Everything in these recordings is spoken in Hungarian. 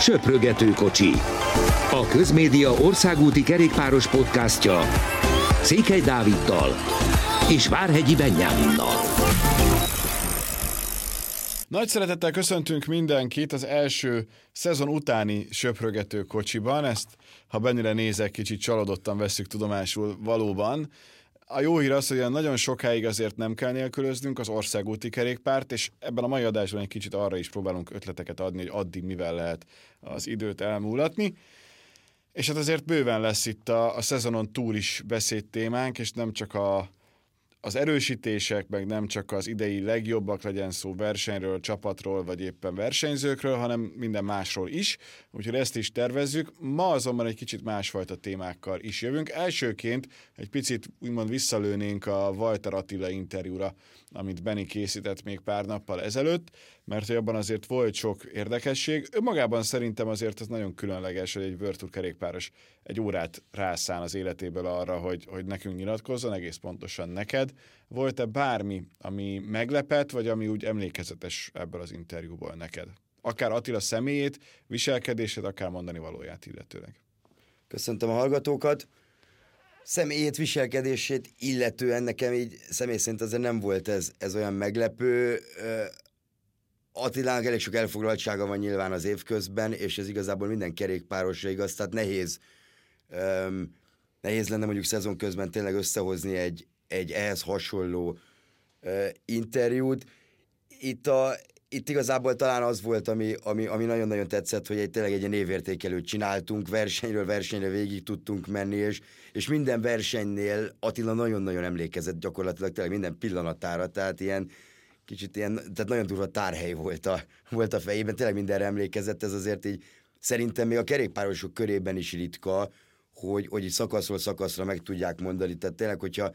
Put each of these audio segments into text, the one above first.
Söprögető kocsi. A Közmédia országúti kerékpáros podcastja Székely Dáviddal és Várhegyi Benyáminnal. Nagy szeretettel köszöntünk mindenkit az első szezon utáni söprögető kocsiban. Ezt, ha bennire nézek, kicsit csalódottan veszük tudomásul valóban. A jó hír az, hogy nagyon sokáig azért nem kell nélkülöznünk az országúti kerékpárt, és ebben a mai adásban egy kicsit arra is próbálunk ötleteket adni, hogy addig mivel lehet az időt elmúlatni. És hát azért bőven lesz itt a, a szezonon túl is beszédtémánk, és nem csak a, az erősítések, meg nem csak az idei legjobbak legyen szó versenyről, csapatról, vagy éppen versenyzőkről, hanem minden másról is, úgyhogy ezt is tervezzük. Ma azonban egy kicsit másfajta témákkal is jövünk. Elsőként egy picit úgymond visszalőnénk a Walter Attila interjúra, amit Benny készített még pár nappal ezelőtt, mert abban azért volt sok érdekesség. Magában szerintem azért ez nagyon különleges, hogy egy Virtu kerékpáros egy órát rászán az életéből arra, hogy, hogy nekünk nyilatkozzon, egész pontosan neked. Volt-e bármi, ami meglepett, vagy ami úgy emlékezetes ebből az interjúból neked? Akár Attila személyét, viselkedését, akár mondani valóját illetőleg. Köszöntöm a hallgatókat. Személyét, viselkedését illetően nekem így személy szerint azért nem volt ez, ez olyan meglepő. Attilának elég sok elfoglaltsága van nyilván az évközben, és ez igazából minden kerékpárosra igaz, tehát nehéz, um, nehéz lenne mondjuk szezon közben tényleg összehozni egy, egy ehhez hasonló uh, interjút. Itt, a, itt igazából talán az volt, ami, ami, ami nagyon-nagyon tetszett, hogy egy, tényleg egy névértékelőt csináltunk, versenyről versenyre végig tudtunk menni, és, és minden versenynél Attila nagyon-nagyon emlékezett gyakorlatilag tényleg minden pillanatára, tehát ilyen kicsit ilyen, tehát nagyon durva tárhely volt a, volt a fejében, tényleg mindenre emlékezett, ez azért így szerintem még a kerékpárosok körében is ritka, hogy, hogy így szakaszról szakaszra meg tudják mondani, tehát tényleg, hogyha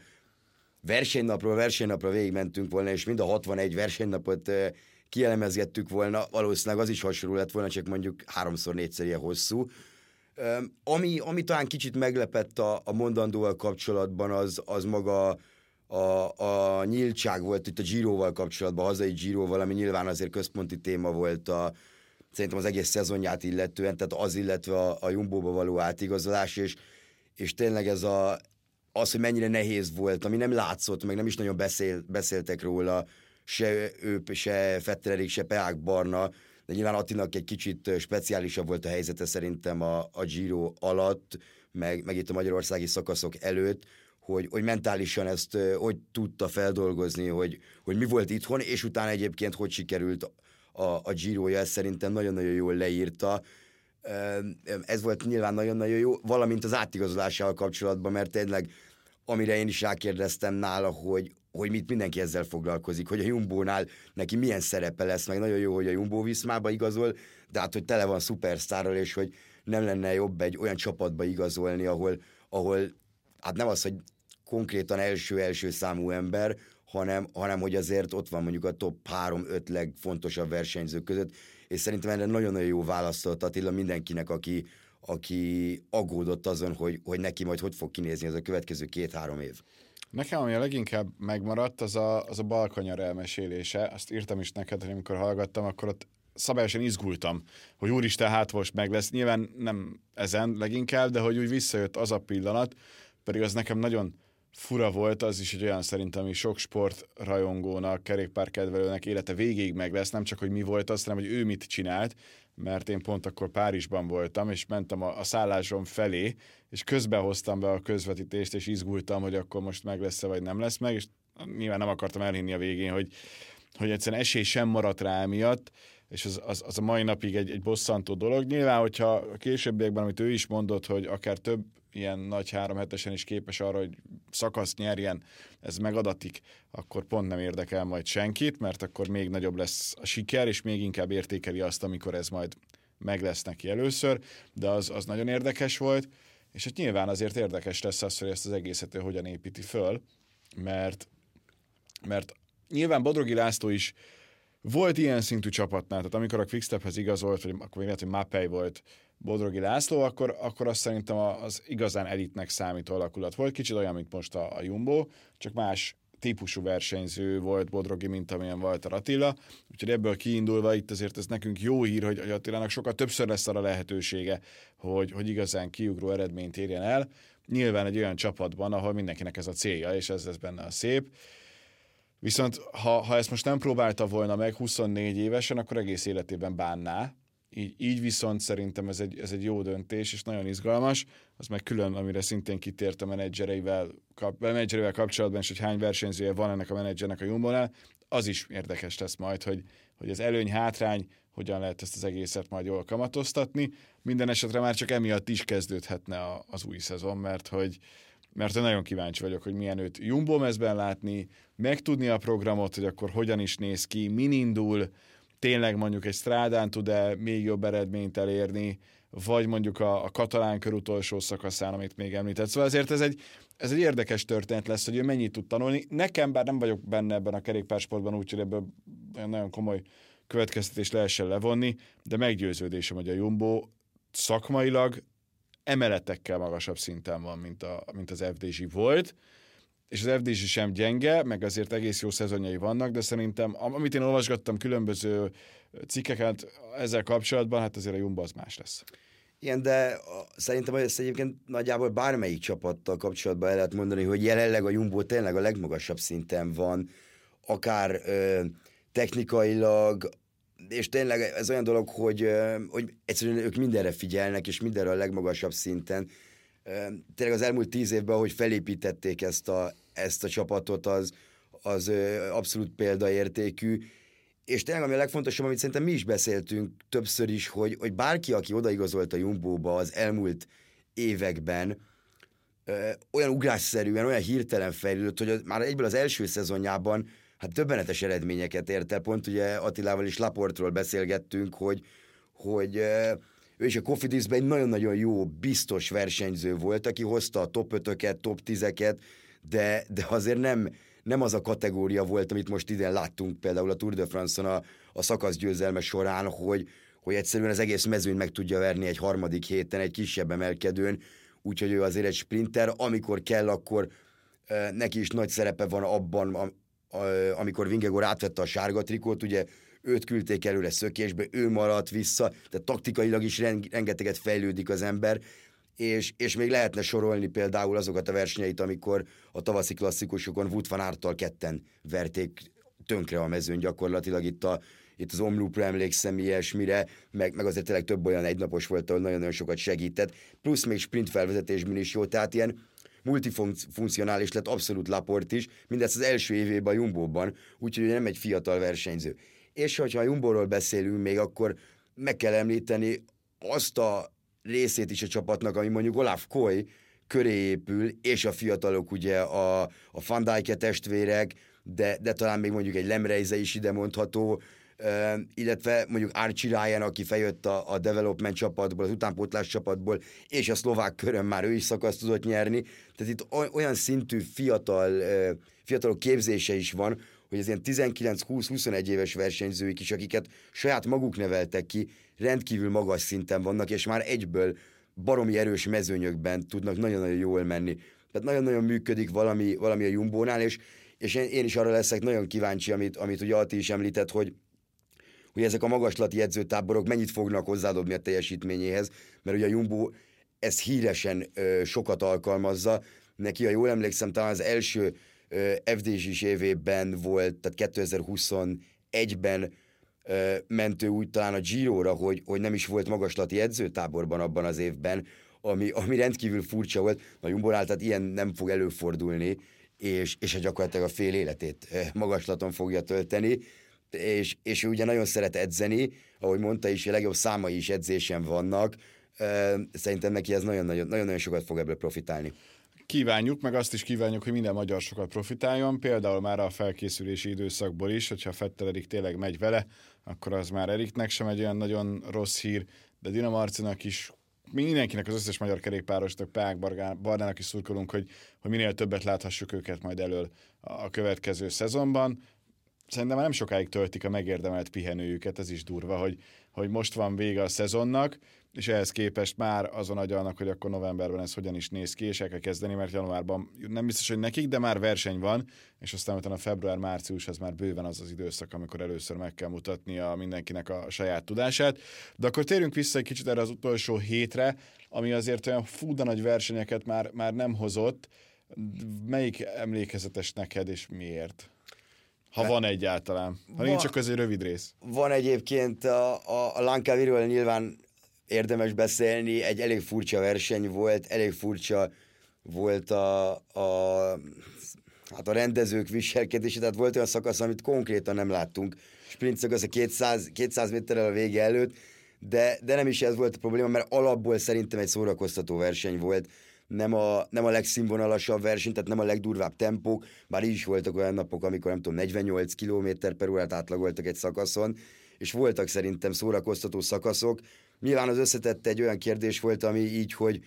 versenynapról versenynapra végigmentünk volna, és mind a 61 versenynapot kielemezgettük volna, valószínűleg az is hasonló lett volna, csak mondjuk háromszor, négyszer ilyen hosszú. Ami, ami talán kicsit meglepett a, a mondandóval kapcsolatban, az, az maga a, a nyíltság volt itt a Giroval kapcsolatban, a hazai Giroval, ami nyilván azért központi téma volt a, szerintem az egész szezonját illetően, tehát az illetve a, a Jumbo-ba való átigazolás, és, és tényleg ez a, az, hogy mennyire nehéz volt, ami nem látszott, meg nem is nagyon beszél, beszéltek róla, se ő, se Fettererik, se Peák Barna, de nyilván Attinak egy kicsit speciálisabb volt a helyzete szerintem a, a Giro alatt, meg, meg itt a magyarországi szakaszok előtt, hogy, hogy mentálisan ezt hogy tudta feldolgozni, hogy, hogy mi volt itthon, és utána egyébként hogy sikerült a, a Giro-ja, ezt szerintem nagyon-nagyon jól leírta. Ez volt nyilván nagyon-nagyon jó, valamint az átigazolással kapcsolatban, mert tényleg amire én is rákérdeztem nála, hogy, hogy mit mindenki ezzel foglalkozik, hogy a Jumbo-nál neki milyen szerepe lesz, meg nagyon jó, hogy a Jumbo Viszmába igazol, de hát, hogy tele van szupersztárral, és hogy nem lenne jobb egy olyan csapatba igazolni, ahol, ahol hát nem az, hogy konkrétan első-első számú ember, hanem, hanem hogy azért ott van mondjuk a top 3-5 legfontosabb versenyzők között, és szerintem erre nagyon-nagyon jó választott Attila mindenkinek, aki, aki aggódott azon, hogy, hogy neki majd hogy fog kinézni ez a következő két-három év. Nekem, ami a leginkább megmaradt, az a, az a balkanyar elmesélése. Azt írtam is neked, hogy amikor hallgattam, akkor ott szabályosan izgultam, hogy úristen, hát most meg lesz. Nyilván nem ezen leginkább, de hogy úgy visszajött az a pillanat, pedig az nekem nagyon fura volt, az is egy olyan szerintem, ami sok sportrajongónak, kerékpárkedvelőnek élete végéig meg lesz, nem csak, hogy mi volt az, hanem, hogy ő mit csinált, mert én pont akkor Párizsban voltam, és mentem a, a szállásom felé, és közben hoztam be a közvetítést, és izgultam, hogy akkor most meg lesz-e, vagy nem lesz meg, és nyilván nem akartam elhinni a végén, hogy, hogy egyszerűen esély sem maradt rá miatt, és az, az, az a mai napig egy, egy bosszantó dolog. Nyilván, hogyha a későbbiekben, amit ő is mondott, hogy akár több ilyen nagy három hetesen is képes arra, hogy szakaszt nyerjen, ez megadatik, akkor pont nem érdekel majd senkit, mert akkor még nagyobb lesz a siker, és még inkább értékeli azt, amikor ez majd meg lesz neki először, de az, az nagyon érdekes volt, és hát nyilván azért érdekes lesz az, hogy ezt az egészet ő hogyan építi föl, mert, mert nyilván Bodrogi László is volt ilyen szintű csapatnál, tehát amikor a Quickstephez igazolt, vagy akkor még lehet, hogy Mapei volt Bodrogi László, akkor, akkor azt szerintem az igazán elitnek számító alakulat volt. Kicsit olyan, mint most a, a Jumbo, csak más típusú versenyző volt Bodrogi, mint amilyen volt a Attila. Úgyhogy ebből kiindulva itt azért ez nekünk jó hír, hogy Attilának sokkal többször lesz arra lehetősége, hogy, hogy igazán kiugró eredményt érjen el. Nyilván egy olyan csapatban, ahol mindenkinek ez a célja, és ez lesz benne a szép. Viszont ha, ha ezt most nem próbálta volna meg 24 évesen, akkor egész életében bánná, így, így viszont szerintem ez egy, ez egy jó döntés, és nagyon izgalmas. Az meg külön, amire szintén kitért a menedzsereivel, kap, menedzsereivel kapcsolatban, és hogy hány versenyzője van ennek a menedzsernek a Jumbonál, az is érdekes lesz majd, hogy, hogy az előny-hátrány, hogyan lehet ezt az egészet majd jól kamatoztatni. Minden esetre már csak emiatt is kezdődhetne a, az új szezon, mert hogy, mert nagyon kíváncsi vagyok, hogy milyen őt Jumbo mezben látni, megtudni a programot, hogy akkor hogyan is néz ki, min indul, tényleg mondjuk egy strádán tud-e még jobb eredményt elérni, vagy mondjuk a, a katalán kör utolsó szakaszán, amit még említett. Szóval ezért ez egy, ez egy érdekes történet lesz, hogy ő mennyit tud tanulni. Nekem, bár nem vagyok benne ebben a kerékpársportban, úgyhogy ebből nagyon komoly következtetés lehessen levonni, de meggyőződésem, hogy a Jumbo szakmailag emeletekkel magasabb szinten van, mint, a, mint az FDZ volt, és az FDZ sem gyenge, meg azért egész jó szezonjai vannak, de szerintem, amit én olvasgattam különböző cikkeket ezzel kapcsolatban, hát azért a Jumbo az más lesz. Igen, de szerintem ezt egyébként nagyjából bármelyik csapattal kapcsolatban el lehet mondani, hogy jelenleg a Jumbo tényleg a legmagasabb szinten van, akár ö, technikailag, és tényleg ez olyan dolog, hogy, hogy egyszerűen ők mindenre figyelnek, és mindenre a legmagasabb szinten. Tényleg az elmúlt tíz évben, ahogy felépítették ezt a, ezt a csapatot, az, az abszolút példaértékű, és tényleg ami a legfontosabb, amit szerintem mi is beszéltünk többször is, hogy, hogy bárki, aki odaigazolt a Jumbóba az elmúlt években, olyan ugrásszerűen, olyan hirtelen fejlődött, hogy az, már egyből az első szezonjában hát többenetes eredményeket ért el. Pont ugye Attilával is Laportról beszélgettünk, hogy, hogy ő is a Cofidisben egy nagyon-nagyon jó, biztos versenyző volt, aki hozta a top 5-öket, top 10-eket, de, de azért nem, nem az a kategória volt, amit most idén láttunk például a Tour de France-on a, a szakasz győzelme során, hogy, hogy egyszerűen az egész mezőn meg tudja verni egy harmadik héten, egy kisebb emelkedőn, úgyhogy ő azért egy sprinter, amikor kell, akkor neki is nagy szerepe van abban, amikor Vingegor átvette a sárga trikót, ugye őt küldték előre szökésbe, ő maradt vissza, tehát taktikailag is rengeteget fejlődik az ember, és, és még lehetne sorolni például azokat a versenyeit, amikor a tavaszi klasszikusokon Wood van Ártal ketten verték tönkre a mezőn gyakorlatilag itt a itt az Omloopra emlékszem ilyesmire, meg, meg azért tényleg több olyan egynapos volt, ahol nagyon-nagyon sokat segített, plusz még sprint felvezetésben is jó, tehát ilyen multifunkcionális lett abszolút Laport is, mindezt az első évében a Jumbo-ban, úgyhogy nem egy fiatal versenyző. És hogyha a Jumbo-ról beszélünk még, akkor meg kell említeni azt a részét is a csapatnak, ami mondjuk Olaf Koy köré épül, és a fiatalok ugye a, a Van Dijk testvérek, de, de talán még mondjuk egy Lemreize is ide mondható, illetve mondjuk Archie Ryan, aki fejött a, a development csapatból, az utánpótlás csapatból, és a szlovák körön már ő is szakaszt tudott nyerni. Tehát itt olyan szintű fiatal, fiatalok képzése is van, hogy az ilyen 19-20-21 éves versenyzőik is, akiket saját maguk neveltek ki, rendkívül magas szinten vannak, és már egyből baromi erős mezőnyökben tudnak nagyon-nagyon jól menni. Tehát nagyon-nagyon működik valami, valami a Jumbónál, és, és én, én is arra leszek nagyon kíváncsi, amit, amit ugye Ati is említett, hogy, hogy ezek a magaslati edzőtáborok mennyit fognak hozzádobni a teljesítményéhez, mert ugye a Jumbo ezt híresen ö, sokat alkalmazza. Neki, ha jól emlékszem, talán az első FDZ-s évében volt, tehát 2021-ben mentő úgy talán a Giro-ra, hogy, hogy nem is volt magaslati edzőtáborban abban az évben, ami, ami rendkívül furcsa volt. A Jumbonál, tehát ilyen nem fog előfordulni, és, és gyakorlatilag a fél életét magaslaton fogja tölteni, és, és ő ugye nagyon szeret edzeni, ahogy mondta is, a legjobb számai is edzésen vannak, szerintem neki ez nagyon-nagyon sokat fog ebből profitálni kívánjuk, meg azt is kívánjuk, hogy minden magyar sokat profitáljon, például már a felkészülési időszakból is, hogyha Fettel Erik tényleg megy vele, akkor az már Eriknek sem egy olyan nagyon rossz hír, de Dina Marcinak is mindenkinek, az összes magyar kerékpárosnak, Pák Barnának is szurkolunk, hogy, hogy minél többet láthassuk őket majd elől a következő szezonban. Szerintem már nem sokáig töltik a megérdemelt pihenőjüket, ez is durva, hogy, hogy most van vége a szezonnak, és ehhez képest már azon agyalnak, hogy akkor novemberben ez hogyan is néz ki, és el kell kezdeni, mert januárban nem biztos, hogy nekik, de már verseny van, és aztán utána február-március az már bőven az az időszak, amikor először meg kell mutatnia mindenkinek a saját tudását. De akkor térjünk vissza egy kicsit erre az utolsó hétre, ami azért olyan fú, nagy versenyeket már, már nem hozott. Melyik emlékezetes neked, és miért? Ha van egyáltalán. Ha van, nincs, akkor ez egy rövid rész. Van egyébként a, a, a Lankaviről nyilván érdemes beszélni, egy elég furcsa verseny volt, elég furcsa volt a, a, hát a rendezők viselkedése, tehát volt olyan szakasz, amit konkrétan nem láttunk. Sprint szakasz a 200, 200 méterrel a vége előtt, de, de nem is ez volt a probléma, mert alapból szerintem egy szórakoztató verseny volt nem a, nem a legszínvonalasabb verseny, tehát nem a legdurvább tempók, bár így is voltak olyan napok, amikor nem tudom, 48 km per órát átlagoltak egy szakaszon, és voltak szerintem szórakoztató szakaszok. Nyilván az összetett egy olyan kérdés volt, ami így, hogy,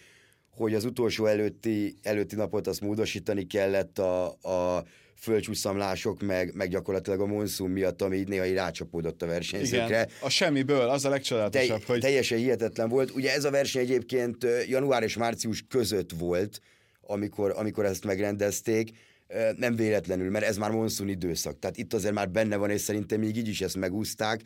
hogy az utolsó előtti, előtti napot azt módosítani kellett a, a földcsúszamlások, meg, meg gyakorlatilag a monszum miatt, ami így néha így rácsapódott a versenyzőkre. Igen, a semmiből, az a legcsodálatosabb, Te, hogy... Teljesen hihetetlen volt. Ugye ez a verseny egyébként január és március között volt, amikor, amikor ezt megrendezték, nem véletlenül, mert ez már monszun időszak. Tehát itt azért már benne van, és szerintem még így is ezt megúzták.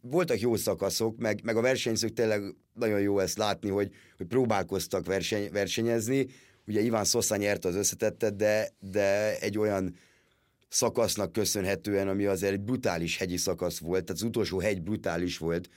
Voltak jó szakaszok, meg, meg a versenyzők tényleg nagyon jó ezt látni, hogy, hogy próbálkoztak verseny, versenyezni, Ugye Iván Szoszá nyerte az összetettet, de, de egy olyan szakasznak köszönhetően, ami azért egy brutális hegyi szakasz volt, tehát az utolsó hegy brutális volt,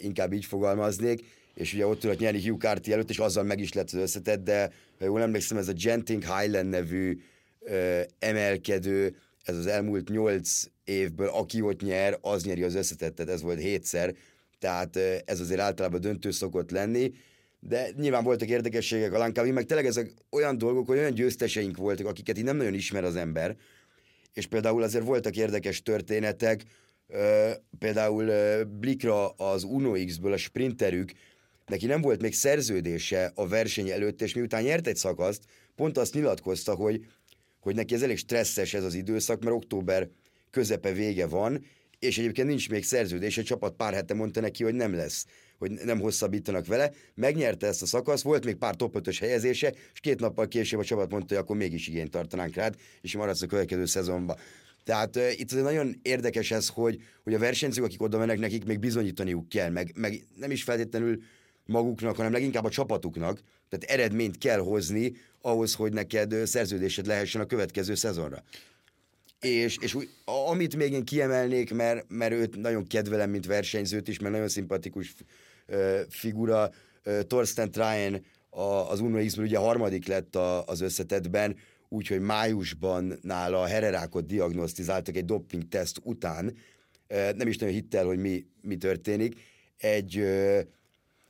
inkább így fogalmaznék, és ugye ott tudott nyerni Hugh Carty előtt, és azzal meg is lett az összetett, de ha jól emlékszem, ez a Genting Highland nevű ö, emelkedő, ez az elmúlt nyolc évből, aki ott nyer, az nyeri az összetettet, ez volt hétszer, tehát ez azért általában döntő szokott lenni, de nyilván voltak érdekességek a Lankavi, meg tényleg ezek olyan dolgok, hogy olyan győzteseink voltak, akiket így nem nagyon ismer az ember, és például azért voltak érdekes történetek, például Blikra az Uno X-ből a sprinterük, neki nem volt még szerződése a verseny előtt, és miután nyert egy szakaszt, pont azt nyilatkozta, hogy, hogy neki ez elég stresszes ez az időszak, mert október közepe vége van, és egyébként nincs még szerződés, a csapat pár hete mondta neki, hogy nem lesz hogy nem hosszabbítanak vele. Megnyerte ezt a szakaszt, volt még pár top 5 helyezése, és két nappal később a csapat mondta, hogy akkor mégis igényt tartanánk rád, és maradsz a következő szezonban. Tehát uh, itt azért nagyon érdekes ez, hogy, hogy a versenyzők, akik oda mennek, nekik még bizonyítaniuk kell, meg, meg nem is feltétlenül maguknak, hanem leginkább a csapatuknak, tehát eredményt kell hozni ahhoz, hogy neked szerződésed lehessen a következő szezonra. És, és úgy, amit még én kiemelnék, mert, mert őt nagyon kedvelem, mint versenyzőt is, mert nagyon szimpatikus figura. Torsten Trajen az Uno x ugye harmadik lett a, az összetetben, úgyhogy májusban nála a hererákot diagnosztizáltak egy doping teszt után. Nem is nagyon hittel, hogy mi, mi történik. Egy,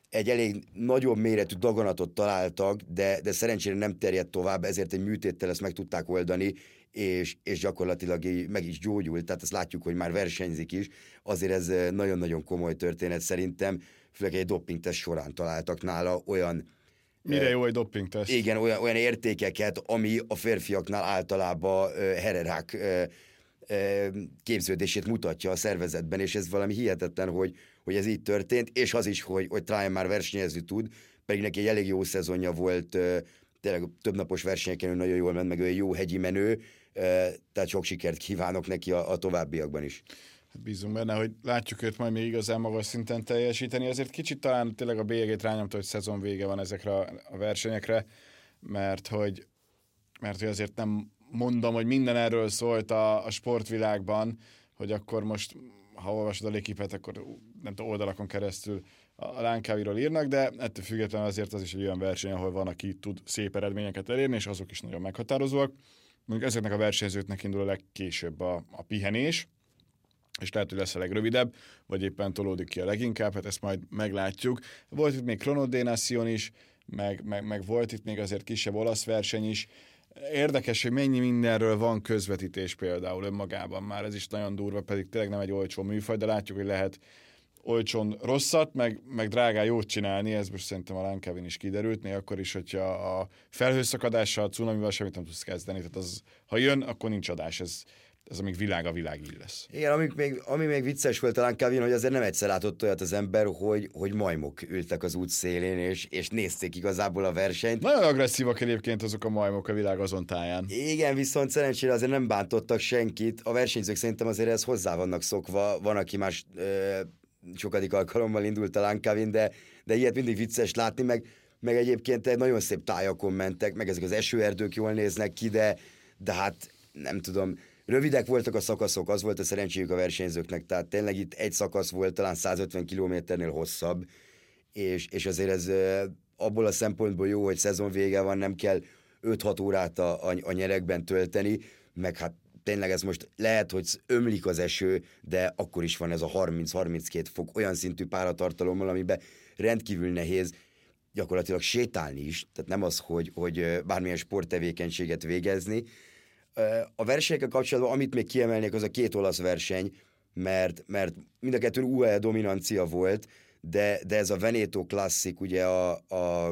egy elég nagyobb méretű daganatot találtak, de, de szerencsére nem terjedt tovább, ezért egy műtéttel ezt meg tudták oldani, és, és gyakorlatilag meg is gyógyult, tehát azt látjuk, hogy már versenyzik is. Azért ez nagyon-nagyon komoly történet szerintem főleg egy dopingtest során találtak nála olyan Mire jó egy dopingtest? Igen, olyan, olyan értékeket, ami a férfiaknál általában hererák képződését mutatja a szervezetben, és ez valami hihetetlen, hogy, hogy ez így történt, és az is, hogy, hogy Tryon már versenyezni tud, pedig neki egy elég jó szezonja volt, tényleg több napos versenyeken nagyon jól ment, meg ő egy jó hegyi menő, tehát sok sikert kívánok neki a, a továbbiakban is. Hát bízunk benne, hogy látjuk őt majd még igazán magas szinten teljesíteni. Azért kicsit talán tényleg a bélyegét rányomta, hogy szezon vége van ezekre a versenyekre, mert hogy, mert hogy azért nem mondom, hogy minden erről szólt a, a sportvilágban, hogy akkor most, ha olvasod a lékipet, akkor nem tudom, oldalakon keresztül a lánkáviról írnak, de ettől függetlenül azért az is egy olyan verseny, ahol van, aki tud szép eredményeket elérni, és azok is nagyon meghatározóak. Mondjuk ezeknek a versenyzőknek indul a legkésőbb a, a pihenés, és lehet, hogy lesz a legrövidebb, vagy éppen tolódik ki a leginkább, hát ezt majd meglátjuk. Volt itt még Kronodénation is, meg, meg, meg volt itt még azért kisebb olasz verseny is. Érdekes, hogy mennyi mindenről van közvetítés például önmagában már, ez is nagyon durva, pedig tényleg nem egy olcsó műfaj, de látjuk, hogy lehet olcsón rosszat, meg, meg drágá jót csinálni, ez most szerintem a Lankevin is kiderült, még akkor is, hogyha a felhőszakadással, a cunamival semmit nem tudsz kezdeni, tehát az, ha jön, akkor nincs adás, ez ez amíg világ a világ így lesz. Igen, ami még, ami még vicces volt talán Kevin, hogy azért nem egyszer látott olyat az ember, hogy, hogy majmok ültek az út szélén, és, és nézték igazából a versenyt. Nagyon agresszívak egyébként azok a majmok a világ azon táján. Igen, viszont szerencsére azért nem bántottak senkit. A versenyzők szerintem azért ez hozzá vannak szokva. Van, aki más ö, sokadik alkalommal indult talán Kevin, de, de ilyet mindig vicces látni, meg, meg egyébként egy nagyon szép tájakon mentek, meg ezek az esőerdők jól néznek ki, de, de hát nem tudom, Rövidek voltak a szakaszok, az volt a szerencséjük a versenyzőknek, tehát tényleg itt egy szakasz volt talán 150 kilométernél hosszabb, és, és azért ez abból a szempontból jó, hogy szezon vége van, nem kell 5-6 órát a, a, a nyerekben tölteni, meg hát tényleg ez most lehet, hogy ömlik az eső, de akkor is van ez a 30-32 fok olyan szintű páratartalommal, amiben rendkívül nehéz gyakorlatilag sétálni is, tehát nem az, hogy, hogy bármilyen sporttevékenységet végezni, a versenyekkel kapcsolatban, amit még kiemelnék, az a két olasz verseny, mert, mert mind a kettőn UAE dominancia volt, de, de ez a Veneto Classic, ugye a, a,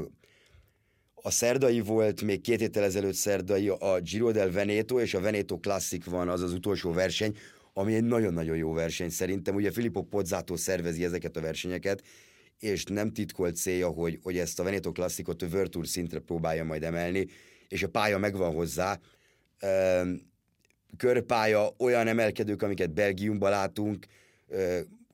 a szerdai volt, még két héttel ezelőtt szerdai, a Giro del Veneto, és a Veneto Classic van, az az utolsó verseny, ami egy nagyon-nagyon jó verseny szerintem. Ugye Filippo Pozzato szervezi ezeket a versenyeket, és nem titkolt célja, hogy, hogy ezt a Veneto Classicot a Tour szintre próbálja majd emelni, és a pálya megvan hozzá, körpálya, olyan emelkedők, amiket Belgiumban látunk,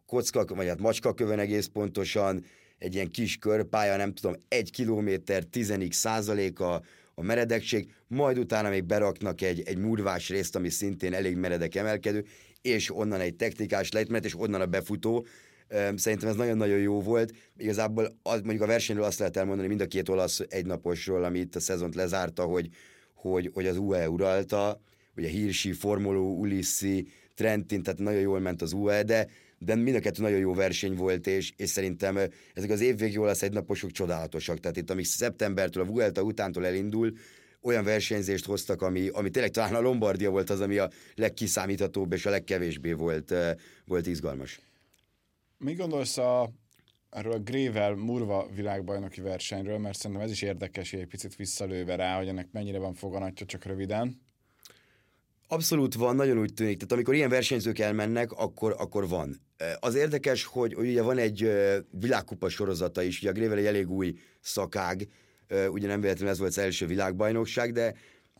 kocka, vagy hát macskakövön egész pontosan, egy ilyen kis körpálya, nem tudom, egy kilométer, tizenik százaléka a meredekség, majd utána még beraknak egy, egy murvás részt, ami szintén elég meredek emelkedő, és onnan egy technikás lejtmenet, és onnan a befutó. Szerintem ez nagyon-nagyon jó volt. Igazából az, mondjuk a versenyről azt lehet elmondani mind a két olasz egynaposról, ami itt a szezont lezárta, hogy hogy, hogy az UE uralta, ugye Hirsi, Formoló, Ulissi, Trentin, tehát nagyon jól ment az UE, de, de mind a kettő nagyon jó verseny volt, és, és szerintem ezek az évvég jól lesz egynaposok csodálatosak. Tehát itt, amíg szeptembertől, a Vuelta utántól elindul, olyan versenyzést hoztak, ami, ami tényleg talán a Lombardia volt az, ami a legkiszámíthatóbb és a legkevésbé volt, volt izgalmas. Mi gondolsz a arról a Grével Murva világbajnoki versenyről, mert szerintem ez is érdekes, egy picit visszalőve rá, hogy ennek mennyire van foganatja, csak röviden. Abszolút van, nagyon úgy tűnik. Tehát amikor ilyen versenyzők elmennek, akkor, akkor van. Az érdekes, hogy, hogy ugye van egy világkupa sorozata is, ugye a Grével egy elég új szakág, ugye nem véletlenül ez volt az első világbajnokság, de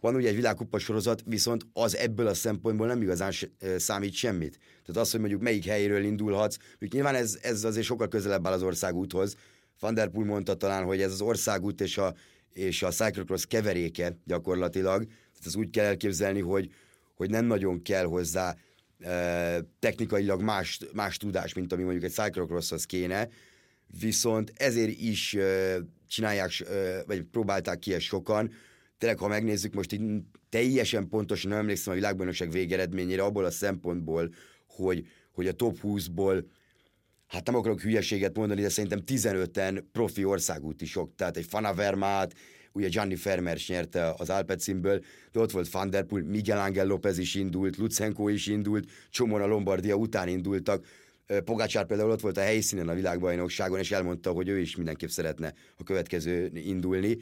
van ugye egy világkupa sorozat, viszont az ebből a szempontból nem igazán számít semmit. Tehát az, hogy mondjuk melyik helyről indulhatsz, mondjuk nyilván ez, ez azért sokkal közelebb áll az országúthoz. Van der Poel mondta talán, hogy ez az országút és a, és a cyclocross keveréke gyakorlatilag. Tehát ez úgy kell elképzelni, hogy, hogy nem nagyon kell hozzá e, technikailag más, más tudás, mint ami mondjuk egy cyclocrosshoz kéne, viszont ezért is e, csinálják, e, vagy próbálták ki ezt sokan, tényleg, ha megnézzük, most így teljesen pontosan nem emlékszem a világbajnokság végeredményére abból a szempontból, hogy, hogy a top 20-ból hát nem akarok hülyeséget mondani, de szerintem 15-en profi országútisok, tehát egy Fanavermát, ugye Gianni Fermers nyerte az Alpecinből, de ott volt Van der Poel, Miguel Angel López is indult, Lucenko is indult, csomóan a Lombardia után indultak, Pogácsár például ott volt a helyszínen a világbajnokságon, és elmondta, hogy ő is mindenképp szeretne a következő indulni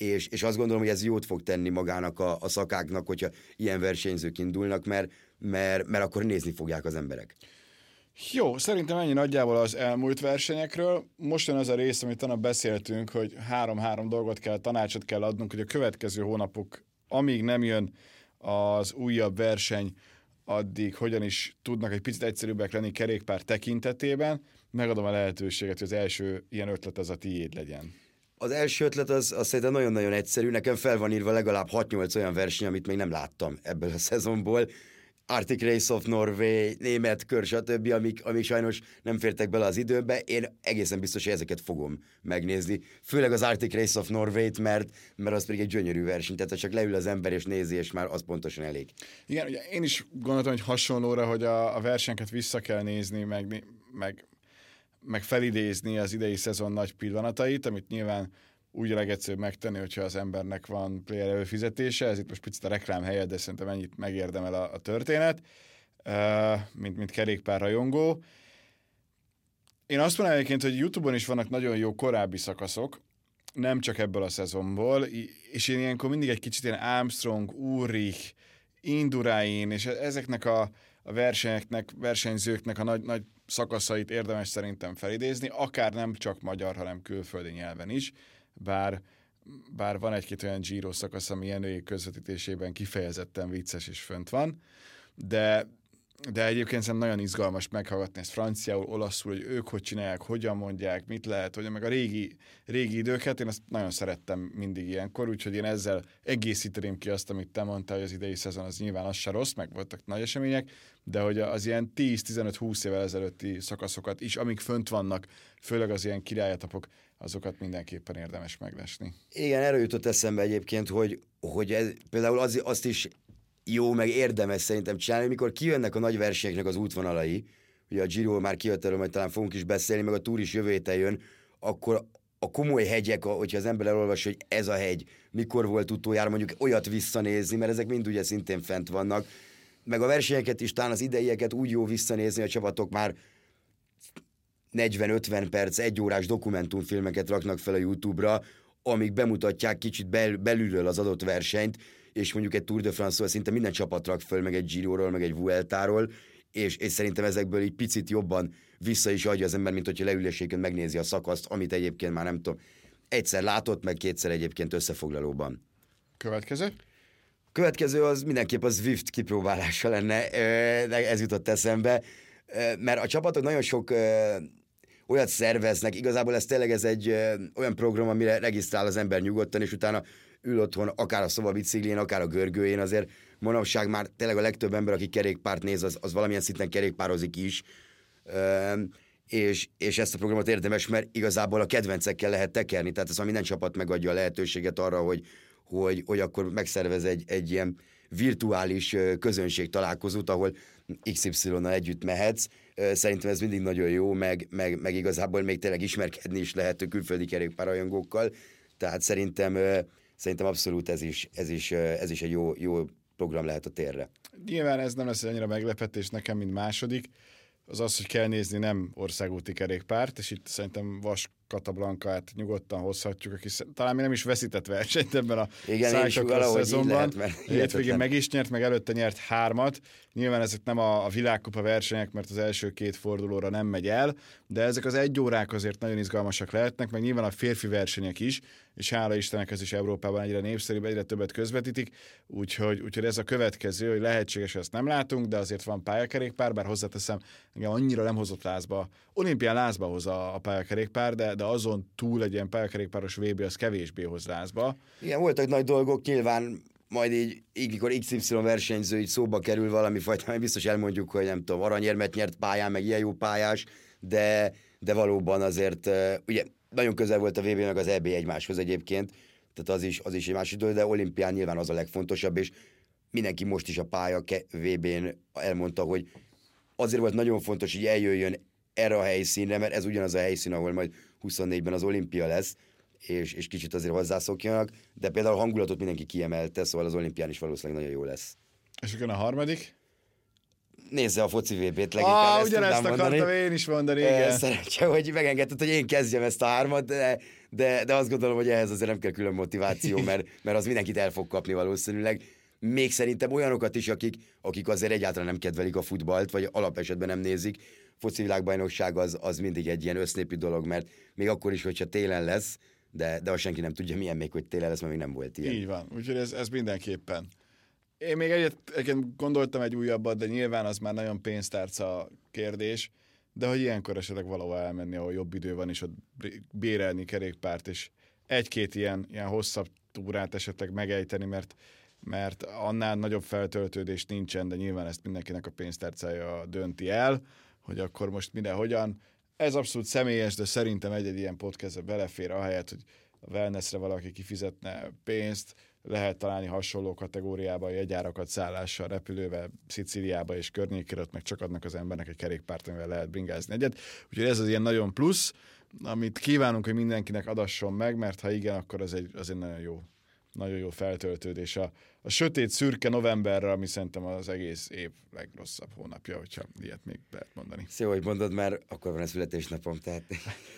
és, és azt gondolom, hogy ez jót fog tenni magának a, a szakáknak, hogyha ilyen versenyzők indulnak, mert, mert, mert akkor nézni fogják az emberek. Jó, szerintem ennyi nagyjából az elmúlt versenyekről. Most jön az a rész, amit tanap beszéltünk, hogy három-három dolgot kell, tanácsot kell adnunk, hogy a következő hónapok, amíg nem jön az újabb verseny, addig hogyan is tudnak egy picit egyszerűbbek lenni kerékpár tekintetében. Megadom a lehetőséget, hogy az első ilyen ötlet az a tiéd legyen. Az első ötlet az, az szerintem nagyon-nagyon egyszerű. Nekem fel van írva legalább 6-8 olyan verseny, amit még nem láttam ebből a szezonból. Arctic Race of Norway, német kör, stb., amik, amik sajnos nem fértek bele az időbe. Én egészen biztos, hogy ezeket fogom megnézni. Főleg az Arctic Race of Norway-t, mert, mert az pedig egy gyönyörű verseny. Tehát csak leül az ember és nézi, és már az pontosan elég. Igen, ugye én is gondoltam, hogy hasonlóra, hogy a, a versenyeket vissza kell nézni, meg, meg meg felidézni az idei szezon nagy pillanatait, amit nyilván úgy a legegyszerűbb megtenni, hogyha az embernek van player előfizetése, ez itt most picit a reklám helye, de szerintem ennyit megérdemel a, a történet, mint, mint kerékpár rajongó. Én azt mondom egyébként, hogy YouTube-on is vannak nagyon jó korábbi szakaszok, nem csak ebből a szezonból, és én ilyenkor mindig egy kicsit ilyen Armstrong, Ulrich, Indurain, és ezeknek a, a versenyeknek, versenyzőknek a nagy, nagy szakaszait érdemes szerintem felidézni, akár nem csak magyar, hanem külföldi nyelven is, bár bár van egy-két olyan Giro szakasz, ami ilyen közvetítésében kifejezetten vicces és fönt van, de de egyébként szerintem nagyon izgalmas meghallgatni ezt franciául, olaszul, hogy ők hogy csinálják, hogyan mondják, mit lehet, hogy meg a régi, régi időket, én ezt nagyon szerettem mindig ilyenkor, úgyhogy én ezzel egészíteném ki azt, amit te mondtál, hogy az idei szezon az nyilván az se rossz, meg voltak nagy események, de hogy az ilyen 10-15-20 évvel ezelőtti szakaszokat is, amik fönt vannak, főleg az ilyen királyatapok, azokat mindenképpen érdemes meglesni. Igen, erről jutott eszembe egyébként, hogy, hogy ez, például az, azt is jó, meg érdemes szerintem csinálni, mikor kijönnek a nagy versenyeknek az útvonalai, ugye a Giro már kijött erről, majd talán fogunk is beszélni, meg a túr is jövő jön, akkor a komoly hegyek, hogyha az ember elolvas, hogy ez a hegy mikor volt utoljára, mondjuk olyat visszanézni, mert ezek mind ugye szintén fent vannak, meg a versenyeket is, talán az ideieket úgy jó visszanézni, a csapatok már 40-50 perc, egy órás dokumentumfilmeket raknak fel a YouTube-ra, amik bemutatják kicsit bel- belülről az adott versenyt, és mondjuk egy Tour de France-ról szinte minden csapat rak föl, meg egy Giro-ról, meg egy Vuelta-ról, és, és szerintem ezekből egy picit jobban vissza is adja az ember, mint hogyha leüléséken megnézi a szakaszt, amit egyébként már nem tudom, egyszer látott, meg kétszer egyébként összefoglalóban. Következő? Következő az mindenképp az Zwift kipróbálása lenne, de ez jutott eszembe, mert a csapatok nagyon sok olyat szerveznek, igazából ez tényleg ez egy olyan program, amire regisztrál az ember nyugodtan, és utána ül otthon, akár a szobabiciklén, akár a görgőjén, azért manapság már tényleg a legtöbb ember, aki kerékpárt néz, az, az valamilyen szinten kerékpározik is, és, és ezt a programot érdemes, mert igazából a kedvencekkel lehet tekerni, tehát ez a minden csapat megadja a lehetőséget arra, hogy, hogy, hogy akkor megszervez egy, egy ilyen virtuális közönség találkozót, ahol XY-nal együtt mehetsz. Szerintem ez mindig nagyon jó, meg, meg, meg igazából még tényleg ismerkedni is lehet külföldi kerékpárrajongókkal. Tehát szerintem, szerintem abszolút ez is, ez is, ez is egy jó, jó program lehet a térre. Nyilván ez nem lesz annyira meglepetés nekem, mint második. Az az, hogy kell nézni nem országúti kerékpárt, és itt szerintem Vas Katablankát nyugodtan hozhatjuk, aki talán még nem is veszített versenyt ebben a Igen, szezonban. Hétvégén meg is nyert, meg előtte nyert hármat. Nyilván ezek nem a, a világkupa versenyek, mert az első két fordulóra nem megy el, de ezek az egy órák azért nagyon izgalmasak lehetnek, meg nyilván a férfi versenyek is, és hála Istennek ez is Európában egyre népszerűbb, egyre többet közvetítik, úgyhogy, úgyhogy ez a következő, hogy lehetséges, ezt nem látunk, de azért van pályakerékpár, bár hozzáteszem, engem annyira nem hozott lázba, olimpián lázba hoz a, a pályakerékpár, de, de azon túl egy ilyen pályakerékpáros VB az kevésbé hoz lázba. Igen, voltak nagy dolgok, nyilván majd így, így mikor XY versenyző így szóba kerül valami fajta, biztos elmondjuk, hogy nem tudom, aranyérmet nyert pályán, meg ilyen jó pályás, de, de valóban azért, ugye nagyon közel volt a VB meg az EB egymáshoz egyébként, tehát az is, az is egy másik dolog, de olimpián nyilván az a legfontosabb, és mindenki most is a pálya VB-n elmondta, hogy azért volt nagyon fontos, hogy eljöjjön erre a helyszínre, mert ez ugyanaz a helyszín, ahol majd 24-ben az olimpia lesz, és, és kicsit azért hozzászokjanak, de például a hangulatot mindenki kiemelte, szóval az olimpián is valószínűleg nagyon jó lesz. És akkor a harmadik? Nézze a foci VB-t leginkább. Ah, ugyanezt akartam mondani. én is mondani, igen. Szerencsé, hogy megengedted, hogy én kezdjem ezt a hármat, de, de, de azt gondolom, hogy ehhez azért nem kell külön motiváció, mert, mert az mindenkit el fog kapni valószínűleg. Még szerintem olyanokat is, akik, akik azért egyáltalán nem kedvelik a futballt, vagy alapesetben nem nézik. Foci világbajnokság az, az mindig egy ilyen össznépi dolog, mert még akkor is, hogyha télen lesz, de, de azt senki nem tudja, milyen még, hogy télen lesz, mert még nem volt ilyen. Így van, úgyhogy ez, ez mindenképpen. Én még egyet, egyet gondoltam egy újabbat, de nyilván az már nagyon pénztárca kérdés, de hogy ilyenkor esetleg valahol elmenni, ahol jobb idő van, és ott bérelni kerékpárt, és egy-két ilyen, ilyen hosszabb túrát esetleg megejteni, mert mert annál nagyobb feltöltődés nincsen, de nyilván ezt mindenkinek a pénztárcája dönti el, hogy akkor most minden hogyan. Ez abszolút személyes, de szerintem egy-egy ilyen podcastbe belefér, ahelyett, hogy a wellnessre valaki kifizetne pénzt, lehet találni hasonló kategóriában jegyárakat szállással, repülővel, Szicíliába és környékére, ott meg csak adnak az embernek egy kerékpárt, amivel lehet bringázni egyet. Úgyhogy ez az ilyen nagyon plusz, amit kívánunk, hogy mindenkinek adasson meg, mert ha igen, akkor az egy, az egy nagyon jó nagyon jó feltöltődés. A, a sötét, szürke novemberre, ami szerintem az egész év legrosszabb hónapja, hogyha ilyet még lehet mondani. Szó, hogy mondod, mert akkor van a születésnapom, tehát...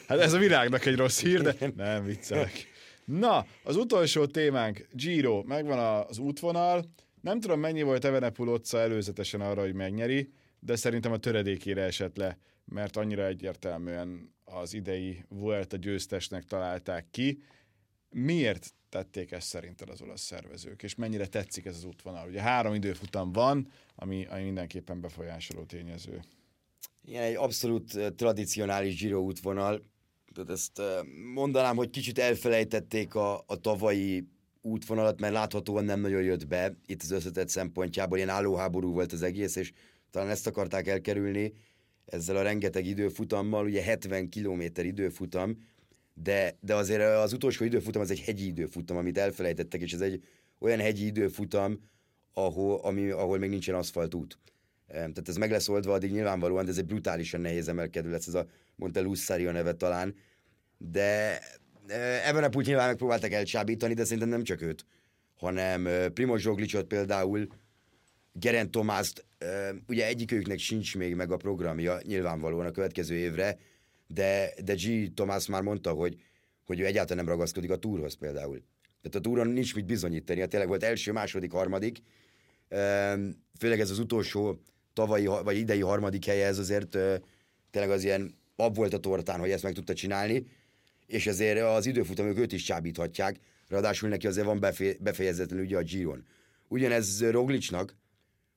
Hát ez a világnak egy rossz hír, de nem viccelek. Na, az utolsó témánk, Giro, megvan az útvonal, Nem tudom, mennyi volt Evenepul Otca előzetesen arra, hogy megnyeri, de szerintem a töredékére esett le, mert annyira egyértelműen az idei Vuelta győztesnek találták ki. Miért tették ezt szerinted az olasz szervezők, és mennyire tetszik ez az útvonal? Ugye három időfutam van, ami, ami mindenképpen befolyásoló tényező. Igen, egy abszolút tradicionális Giro útvonal. Tehát ezt mondanám, hogy kicsit elfelejtették a, a tavalyi útvonalat, mert láthatóan nem nagyon jött be itt az összetett szempontjából. Ilyen állóháború volt az egész, és talán ezt akarták elkerülni ezzel a rengeteg időfutammal, ugye 70 km időfutam, de, de azért az utolsó időfutam az egy hegyi időfutam, amit elfelejtettek, és ez egy olyan hegyi időfutam, ahol, ami, ahol még nincsen aszfaltút. Tehát ez meg lesz oldva addig nyilvánvalóan, de ez egy brutálisan nehéz emelkedő lesz, ez a Monte Lussari a neve talán. De ebben a pult nyilván megpróbáltak elcsábítani, de szerintem nem csak őt, hanem Primoz Zsoglicot például, Gerent Tomászt, ugye egyikőjüknek sincs még meg a programja nyilvánvalóan a következő évre, de, de G. Tomás már mondta, hogy, hogy ő egyáltalán nem ragaszkodik a túrhoz például. Tehát a túron nincs mit bizonyítani, hát tényleg volt első, második, harmadik, főleg ez az utolsó tavalyi vagy idei harmadik helye, ez azért tényleg az ilyen ab volt a tortán, hogy ezt meg tudta csinálni, és ezért az időfutamok őt is csábíthatják, ráadásul neki azért van befejezetlen ugye a Giron. Ugyanez Roglicsnak,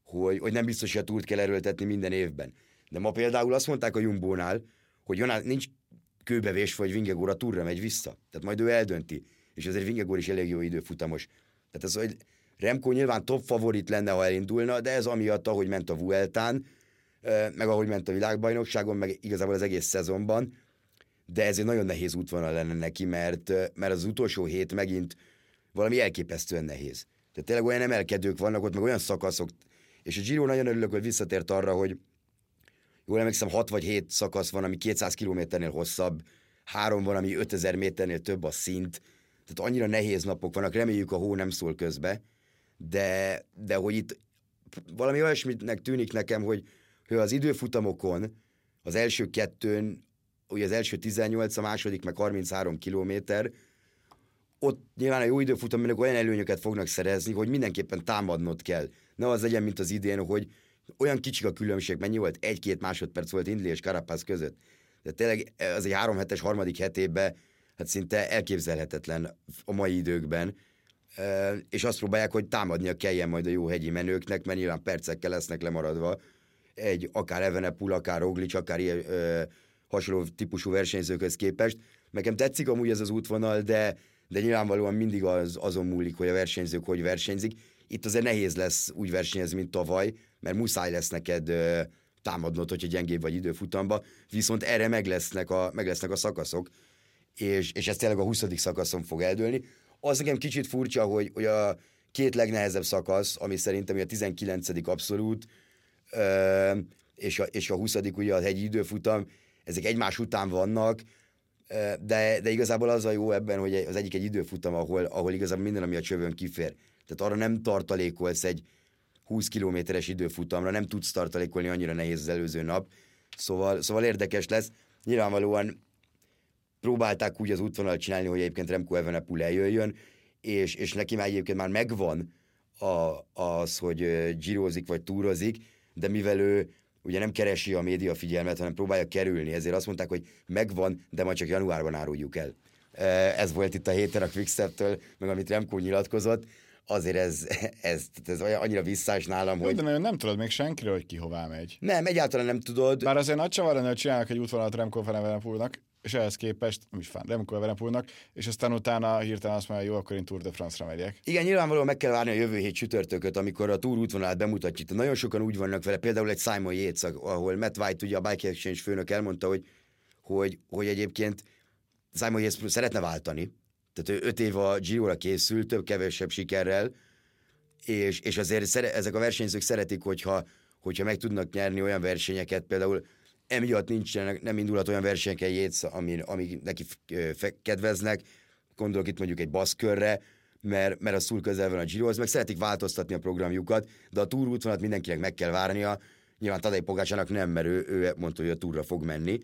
hogy, hogy nem biztos, hogy a túrt kell erőltetni minden évben. De ma például azt mondták a Jumbónál, hogy Jonás, nincs kőbevés, vagy Vingegor a túrra megy vissza. Tehát majd ő eldönti. És azért Vingegor is elég jó időfutamos. Tehát az, hogy Remco nyilván top favorit lenne, ha elindulna, de ez amiatt, ahogy ment a Vueltán, meg ahogy ment a világbajnokságon, meg igazából az egész szezonban, de ez egy nagyon nehéz útvonal lenne neki, mert, mert az utolsó hét megint valami elképesztően nehéz. Tehát tényleg olyan emelkedők vannak ott, meg olyan szakaszok, és a Giro nagyon örülök, hogy visszatért arra, hogy jól emlékszem, 6 vagy 7 szakasz van, ami 200 kilométernél hosszabb, három van, ami 5000 méternél több a szint, tehát annyira nehéz napok vannak, reméljük a hó nem szól közbe, de, de hogy itt valami olyasmitnek tűnik nekem, hogy, hogy az időfutamokon az első kettőn, ugye az első 18, a második meg 33 kilométer, ott nyilván a jó időfutamok olyan előnyöket fognak szerezni, hogy mindenképpen támadnod kell. Ne az legyen, mint az idén, hogy olyan kicsik a különbség, mennyi volt? Egy-két másodperc volt Indli és Karapász között. De tényleg az egy három hetes harmadik hetében hát szinte elképzelhetetlen a mai időkben, és azt próbálják, hogy támadnia kelljen majd a jó hegyi menőknek, mert nyilván percekkel lesznek lemaradva egy akár Evenepul, akár Roglic, akár ilyen, ö, hasonló típusú versenyzőkhöz képest. Nekem tetszik amúgy ez az útvonal, de, de nyilvánvalóan mindig az, azon múlik, hogy a versenyzők hogy versenyzik. Itt azért nehéz lesz úgy versenyezni, mint tavaly, mert muszáj lesz neked támadnod, hogyha gyengébb vagy időfutamba, viszont erre meg lesznek a, meg lesznek a szakaszok, és, és ez tényleg a 20. szakaszon fog eldőlni. Az nekem kicsit furcsa, hogy, hogy a két legnehezebb szakasz, ami szerintem a 19. abszolút, ö, és, a, és a 20. ugye a hegyi időfutam, ezek egymás után vannak, de, de igazából az a jó ebben, hogy az egyik egy időfutam, ahol, ahol igazából minden, ami a csövön kifér. Tehát arra nem tartalékolsz egy 20 kilométeres időfutamra, nem tudsz tartalékolni, annyira nehéz az előző nap. Szóval, szóval érdekes lesz. Nyilvánvalóan próbálták úgy az útvonalat csinálni, hogy egyébként Remco Evenepoel eljöjjön, és, és neki már egyébként már megvan a, az, hogy gyírozik vagy túrozik, de mivel ő ugye nem keresi a média figyelmet, hanem próbálja kerülni, ezért azt mondták, hogy megvan, de majd csak januárban áruljuk el. Ez volt itt a héten a Quickstep-től, meg amit Remco nyilatkozott, azért ez, ez, ez annyira visszás nálam, hogy... De nem tudod még senkiről, hogy ki hová megy. Nem, egyáltalán nem tudod. Bár azért nagy csavar lenne, hogy csinálnak egy útvonalat Remco Fenevenepulnak, és ehhez képest, nem is fán, Remco Evenepoelnak, és aztán utána hirtelen azt mondja, jó, akkor én Tour de France-ra megyek. Igen, nyilvánvalóan meg kell várni a jövő hét csütörtököt, amikor a Tour útvonalát bemutatjuk. Nagyon sokan úgy vannak vele, például egy Simon Yates, ahol Matt White, ugye a Bike Exchange főnök elmondta, hogy, hogy, hogy egyébként Simon Yates szeretne váltani, tehát ő öt év a Giro-ra készült, több kevesebb sikerrel, és, és azért szere, ezek a versenyzők szeretik, hogyha, hogyha meg tudnak nyerni olyan versenyeket, például emiatt nincsenek, nem indulhat olyan versenyeken Jéz, ami, ami neki kedveznek, gondolok itt mondjuk egy baszkörre, mert, mert az túl közel van a Girohoz, meg szeretik változtatni a programjukat, de a túr útvonat mindenkinek meg kell várnia, nyilván Tadej Pogácsának nem, mert ő, ő mondta, hogy a túra fog menni,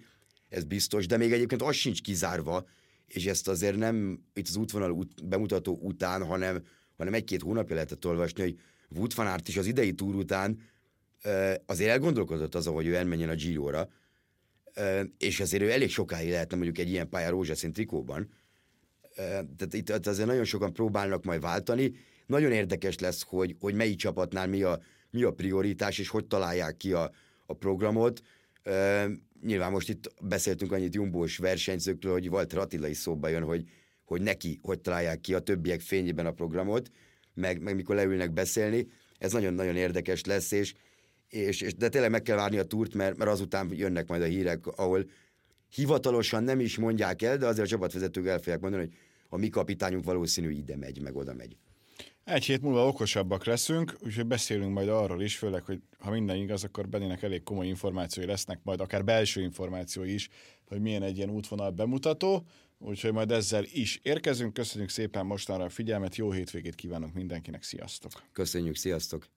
ez biztos, de még egyébként az sincs kizárva, és ezt azért nem itt az útvonal út, bemutató után, hanem hanem egy-két hónapja lehetett olvasni, hogy Wood van Aert is az idei túr után azért elgondolkodott azon, hogy ő elmenjen a Giro-ra, és azért ő elég sokáig lehetne mondjuk egy ilyen pálya rózsaszín trikóban. Tehát itt azért nagyon sokan próbálnak majd váltani. Nagyon érdekes lesz, hogy, hogy melyik csapatnál mi a, mi a prioritás, és hogy találják ki a, a programot. Nyilván most itt beszéltünk annyit Jumbós versenyzőkről, hogy Walter Attila is szóba jön, hogy, hogy neki hogy találják ki a többiek fényében a programot, meg, meg mikor leülnek beszélni. Ez nagyon-nagyon érdekes lesz, és, és, és de tényleg meg kell várni a túrt, mert, mert azután jönnek majd a hírek, ahol hivatalosan nem is mondják el, de azért a csapatvezetők el fogják mondani, hogy a mi kapitányunk valószínű ide megy, meg oda megy. Egy hét múlva okosabbak leszünk, úgyhogy beszélünk majd arról is, főleg, hogy ha minden igaz, akkor Bennének elég komoly információi lesznek, majd akár belső információi is, hogy milyen egy ilyen útvonal bemutató, úgyhogy majd ezzel is érkezünk. Köszönjük szépen mostanra a figyelmet, jó hétvégét kívánok mindenkinek, sziasztok! Köszönjük, sziasztok!